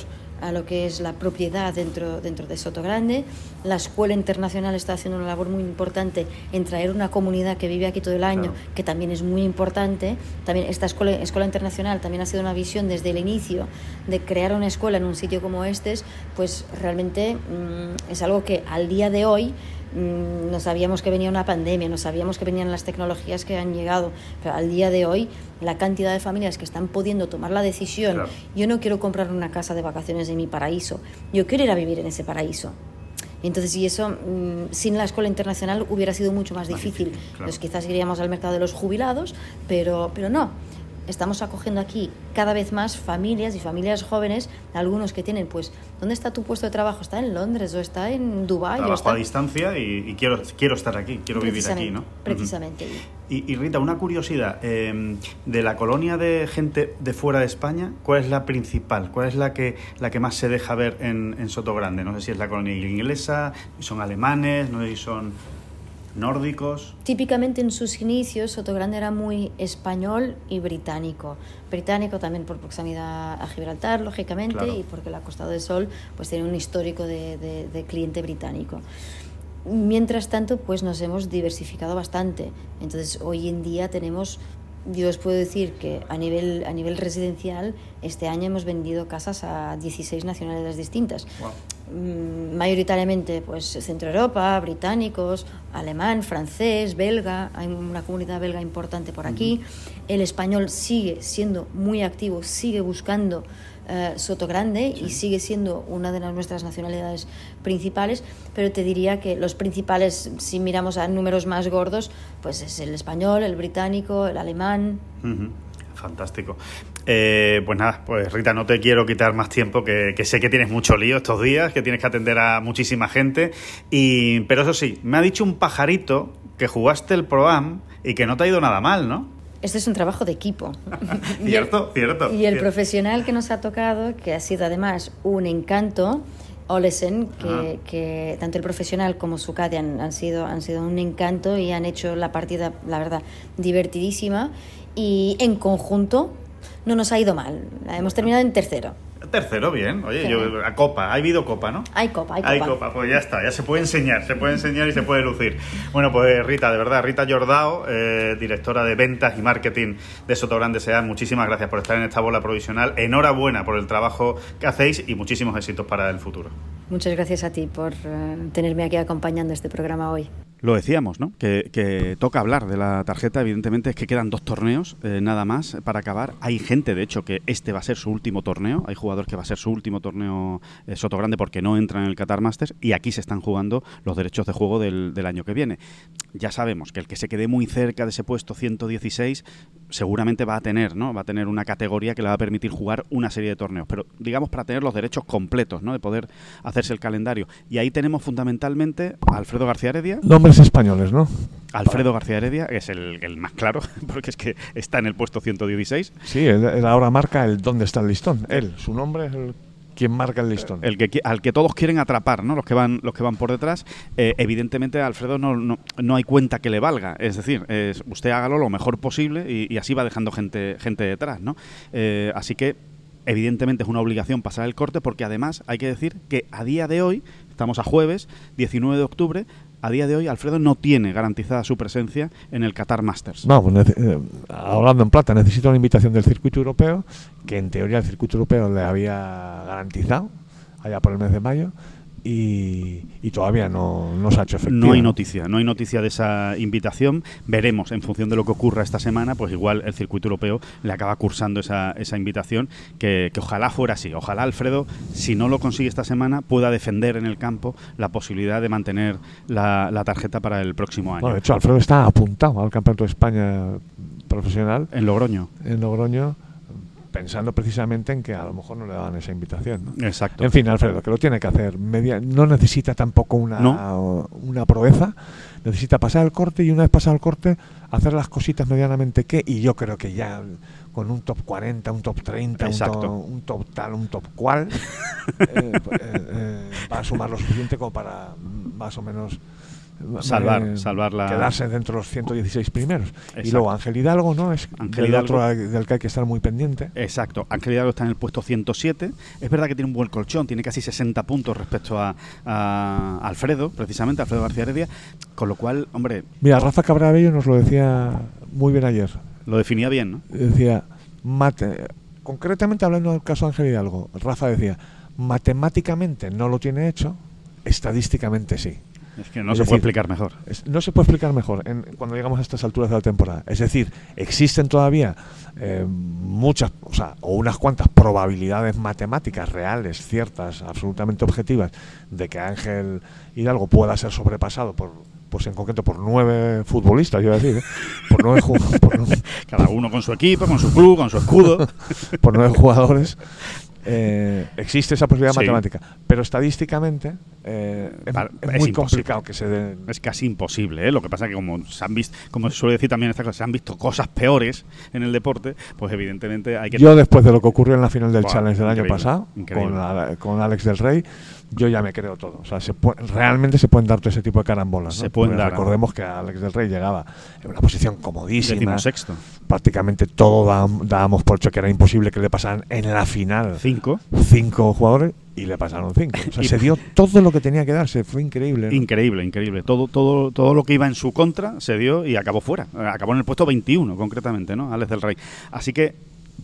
a lo que es la propiedad dentro, dentro de Soto Grande. La Escuela Internacional está haciendo una labor muy importante en traer una comunidad que vive aquí todo el año, claro. que también es muy importante. También esta escuela, escuela Internacional también ha sido una visión desde el inicio de crear una escuela en un sitio como este, pues realmente mmm, es algo que al día de hoy Mm, no sabíamos que venía una pandemia, no sabíamos que venían las tecnologías que han llegado, pero al día de hoy la cantidad de familias que están pudiendo tomar la decisión, claro. yo no quiero comprar una casa de vacaciones en mi paraíso, yo quiero ir a vivir en ese paraíso. Entonces, y eso mmm, sin la escuela internacional hubiera sido mucho más difícil. Claro. Pues quizás iríamos al mercado de los jubilados, pero, pero no estamos acogiendo aquí cada vez más familias y familias jóvenes, algunos que tienen, pues, ¿dónde está tu puesto de trabajo? ¿Está en Londres o está en Dubái? Trabajo está... a distancia y, y, quiero, quiero estar aquí, quiero vivir aquí, ¿no? Precisamente. Uh -huh. y, y, Rita, una curiosidad, eh, de la colonia de gente de fuera de España, ¿cuál es la principal? ¿Cuál es la que, la que más se deja ver en, en Soto Grande? No sé si es la colonia inglesa, son alemanes, no sé si son nórdicos. Típicamente en sus inicios Sotogrande era muy español y británico. Británico también por proximidad a Gibraltar, lógicamente, claro. y porque la Costa del Sol pues tiene un histórico de, de, de cliente británico. Mientras tanto, pues nos hemos diversificado bastante. Entonces, hoy en día tenemos yo os puedo decir que a nivel, a nivel residencial, este año hemos vendido casas a 16 nacionalidades distintas. Mayoritariamente pues Centro Europa, británicos, alemán, francés, belga, hay una comunidad belga importante por aquí. El español sigue siendo muy activo, sigue buscando eh, Soto Grande y sigue siendo una de las nuestras nacionalidades principales, pero te diría que los principales, si miramos a números más gordos, pues es el español, el británico, el alemán. Fantástico. Eh, pues nada, pues Rita, no te quiero quitar más tiempo, que, sé que tienes mucho lío estos días, que tienes que atender a muchísima gente. Y, pero eso sí, me ha dicho un pajarito que jugaste el ProAm y que no te ha ido nada mal, ¿no? Este es un trabajo de equipo. cierto, cierto. Y el profesional que nos ha tocado, que ha sido además un encanto, Olesen, que, que, tanto el profesional como su han, han, sido, han sido un encanto y han hecho la partida, la verdad, divertidísima. Y en conjunto no nos ha ido mal. Hemos terminado en tercero. Tercero, bien. Oye, yo, a copa. Ha habido copa, ¿no? Hay copa, hay copa. Hay copa, pues ya está. Ya se puede enseñar, se puede enseñar y se puede lucir. Bueno, pues Rita, de verdad, Rita Jordao, eh, directora de ventas y marketing de Sotogrande Sean, muchísimas gracias por estar en esta bola provisional. Enhorabuena por el trabajo que hacéis y muchísimos éxitos para el futuro. Muchas gracias a ti por eh, tenerme aquí acompañando este programa hoy. Lo decíamos, ¿no? Que, toca hablar de la tarjeta. Evidentemente es que quedan dos torneos, eh, nada más, para acabar. Hay gente, de hecho, que este va a ser su último torneo. Hay jugadores que va a ser su último torneo eh, Soto Grande porque no entran en el Qatar Masters. Y aquí se están jugando los derechos de juego del año que viene. Ya sabemos que el que se quede muy cerca de ese puesto 116 seguramente va a tener, ¿no? Va a tener una categoría que le va a permitir jugar una serie de torneos, pero digamos para tener los derechos completos, ¿no? De poder hacerse el calendario. Y ahí tenemos fundamentalmente a Alfredo García Heredia. Nombres españoles, ¿no? Alfredo García Heredia, que es el, más claro, porque es que está en el puesto 116. Sí, él, ahora marca el dónde está el listón. Él, su nombre es el quien marca el listón. El que, al que todos quieren atrapar, ¿no? Los que van, los que van por detrás. Eh, evidentemente, Alfredo no, no, hay cuenta que le valga. Es decir, usted hágalo lo mejor posible y, así va dejando gente, gente detrás, ¿no? Eh, así que evidentemente es una obligación pasar el corte porque además hay que decir que a día de hoy, estamos a jueves, 19 de octubre, a día de hoy Alfredo no tiene garantizada su presencia en el Qatar Masters. No, eh, hablando en plata, necesita una invitación del circuito europeo, que en teoría el circuito europeo le había garantizado allá por el mes de mayo, y, todavía no, se ha hecho efectivo. No hay noticia, no hay noticia de esa invitación. Veremos, en función de lo que ocurra esta semana, pues igual el circuito europeo le acaba cursando esa, esa invitación, que, ojalá fuera así. Ojalá Alfredo, si no lo consigue esta semana, pueda defender en el campo la posibilidad de mantener la, la tarjeta para el próximo año. Bueno, de hecho, Alfredo está apuntado al Campeonato de España profesional. En Logroño. En Logroño pensando precisamente en que a lo mejor no le daban esa invitación. Exacto. En fin, Alfredo, que lo tiene que hacer. Media, no necesita tampoco una, una proeza, necesita pasar el corte y una vez pasado el corte, hacer las cositas medianamente que, y yo creo que ya con un top 40, un top 30, un top, tal, un top cual, eh, eh, eh, va a sumar lo suficiente como para más o menos salvar, salvar la... quedarse dentro de los 116 primeros. Y luego Ángel Hidalgo, ¿no? Es el otro del que hay que estar muy pendiente. Exacto. Ángel Hidalgo está en el puesto 107. Es verdad que tiene un buen colchón, tiene casi 60 puntos respecto a, Alfredo, precisamente, Alfredo García Heredia. Con lo cual, hombre. Mira, Rafa Cabrabello nos lo decía muy bien ayer. Lo definía bien, ¿no? Decía, mate, concretamente hablando del caso de Ángel Hidalgo, Rafa decía, matemáticamente no lo tiene hecho, estadísticamente sí. Es que no se puede explicar mejor. no se puede explicar mejor cuando llegamos a estas alturas de la temporada. Es decir, existen todavía eh, muchas, o sea, o unas cuantas probabilidades matemáticas reales, ciertas, absolutamente objetivas, de que Ángel Hidalgo pueda ser sobrepasado por, pues en concreto por nueve futbolistas, yo iba a decir, ¿eh? por nueve cada uno con su equipo, con su club, con su escudo, por nueve jugadores eh, existe esa posibilidad matemática, pero estadísticamente eh, es, muy complicado que se den. Es casi imposible, ¿eh? Lo que pasa es que como se han visto, como se suele decir también en esta cosa, se han visto cosas peores en el deporte, pues evidentemente hay que. Yo después de lo que ocurrió en la final del Challenge del año pasado con, con Alex del Rey, yo ya me creo todo. O sea, se realmente se pueden dar todo ese tipo de carambolas. Se pueden dar. Recordemos que Alex del Rey llegaba en una posición comodísima. sexto. Prácticamente todo dábamos por hecho que era imposible que le pasaran en la final. Cinco. Cinco jugadores y le pasaron cinco. O sea, se dio todo lo que tenía que darse, fue increíble. ¿no? Increíble, increíble. Todo, todo, todo lo que iba en su contra se dio y acabó fuera. Acabó en el puesto 21, concretamente, ¿no? Alex del Rey. Así que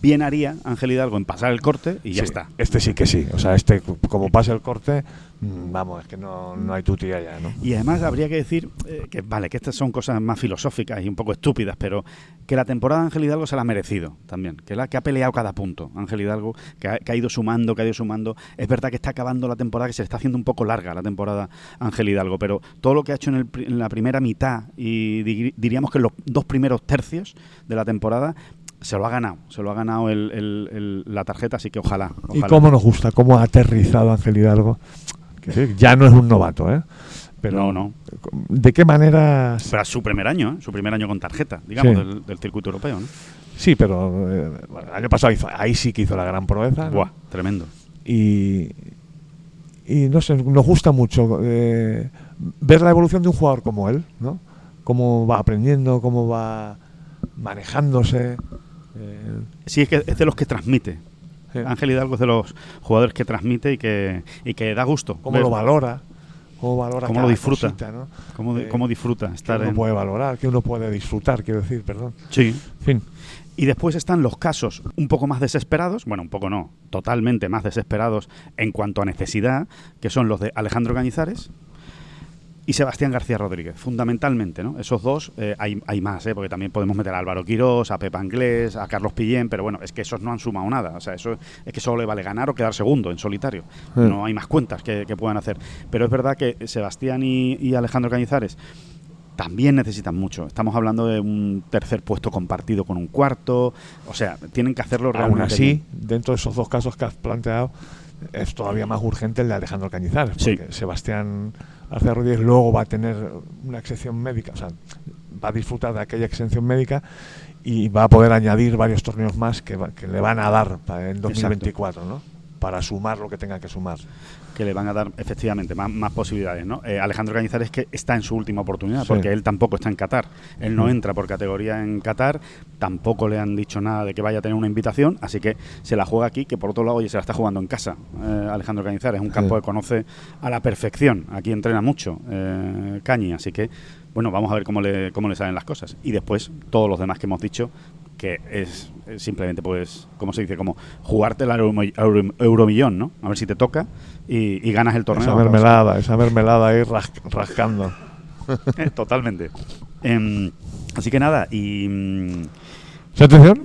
bien haría Ángel Hidalgo en pasar el corte y ya Sí, está. Este sí que sí. O sea, este, como pase el corte, mm, vamos, es que no, no hay tutía ya, ¿no? Y además habría que decir eh, que, vale, que estas son cosas más filosóficas y un poco estúpidas, pero que la temporada de Ángel Hidalgo se la ha merecido también, que, la, que ha peleado cada punto Ángel Hidalgo, que ha, que ha ido sumando, que ha ido sumando. Es verdad que está acabando la temporada, que se le está haciendo un poco larga la temporada Ángel Hidalgo, pero todo lo que ha hecho en, el en la primera mitad y di- diríamos que en los dos primeros tercios de la temporada se lo ha ganado, se lo ha ganado el- el- el- la tarjeta, así que ojalá. Y ojalá. cómo nos gusta, cómo ha aterrizado Ángel Hidalgo. Que sí, ya no es un novato, ¿eh? Pero No, no. ¿De qué manera? Pero es su primer año, ¿eh? su primer año con tarjeta, digamos, Sí. del, del circuito europeo. ¿no? Sí, pero eh, bueno, el año pasado hizo- ahí sí que hizo la gran proeza. ¿no? Buah, tremendo. y, y no sé, nos gusta mucho eh, ver la evolución de un jugador como él, ¿no? Cómo va aprendiendo, cómo va manejándose. Eh, Sí, es que es de los que transmite. Sí. Ángel Hidalgo es de los jugadores que transmite y que, y que da gusto. cómo lo valora, cómo valora Cómo lo disfruta. cosita, ¿no? cómo, Eh, cómo disfruta que estar uno en... puede valorar, que uno puede disfrutar, quiero decir, perdón. Sí. Fin, Y después están los casos un poco más desesperados, bueno, un poco no, totalmente más desesperados en cuanto a necesidad, que son los de Alejandro Cañizares y Sebastián García Rodríguez, fundamentalmente, ¿no? Esos dos, eh, hay, hay más, ¿eh? porque también podemos meter a Álvaro Quirós, a Pepa Anglés, a Carlos Pillén, pero bueno, es que esos no han sumado nada, o sea, eso es que solo le vale ganar o quedar segundo en solitario, Sí. no hay más cuentas que, que puedan hacer, pero es verdad que Sebastián y, y Alejandro Cañizares también necesitan mucho. Estamos hablando de un tercer puesto compartido con un cuarto. O sea, tienen que hacerlo realmente. aún así, bien. dentro de esos dos casos que has planteado, es todavía más urgente el de Alejandro Cañizares, Sí. porque Sebastián García Rodríguez luego va a tener una exención médica, o sea, va a disfrutar de aquella exención médica y va a poder añadir varios torneos más que, va- que le van a dar en 2024, ¿no? Para sumar lo que tenga que sumar. Que le van a dar efectivamente más, más posibilidades. ¿no? Eh, Alejandro Cañizares que está en su última oportunidad, Sí. porque él tampoco está en Qatar. Él no entra por categoría en Qatar, tampoco le han dicho nada de que vaya a tener una invitación, así que se la juega aquí, que por otro lado, oye, se la está jugando en casa. eh, Alejandro Cañizares, es un campo Sí. que conoce a la perfección. Aquí entrena mucho eh, Cañi, así que, bueno, vamos a ver cómo le, cómo le salen las cosas. Y después, todos los demás que hemos dicho, que es simplemente, pues, ¿cómo se dice? Como jugarte el euro, euro- euromillón, ¿no? A ver si te toca y, y ganas el torneo. Esa mermelada, esa mermelada ahí ras- rascando. Eh, Totalmente. Em, así que nada, y... mm,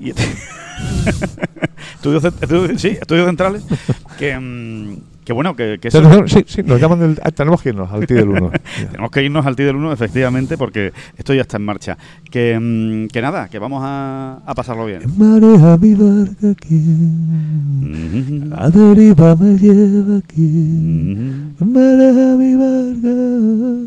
y- estudios, estudios- sí, estudios centrales. Que, mm, que bueno, que, que ¿Sí, eso-? Sí, sí, nos llaman del... ah, tenemos que irnos al T del 1. tenemos que irnos al TI del 1, efectivamente, porque esto ya está en marcha. Que, mm, que nada, que vamos a, a pasarlo bien. Marea mi barca aquí, la deriva me lleva aquí. Marea mi barca.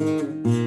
Thank you.